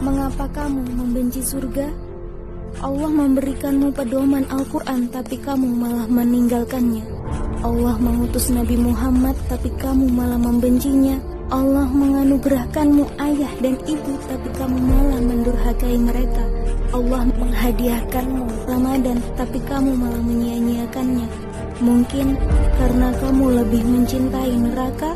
Mengapa kamu membenci surga? Allah memberikanmu pedoman Al-Quran tapi kamu malah meninggalkannya. Allah mengutus Nabi Muhammad tapi kamu malah membencinya. Allah menganugerahkanmu ayah dan ibu tapi kamu malah mendurhakai mereka. Allah menghadiahkanmu Ramadan tapi kamu malah menyia-nyiakannya. Mungkin karena kamu lebih mencintai neraka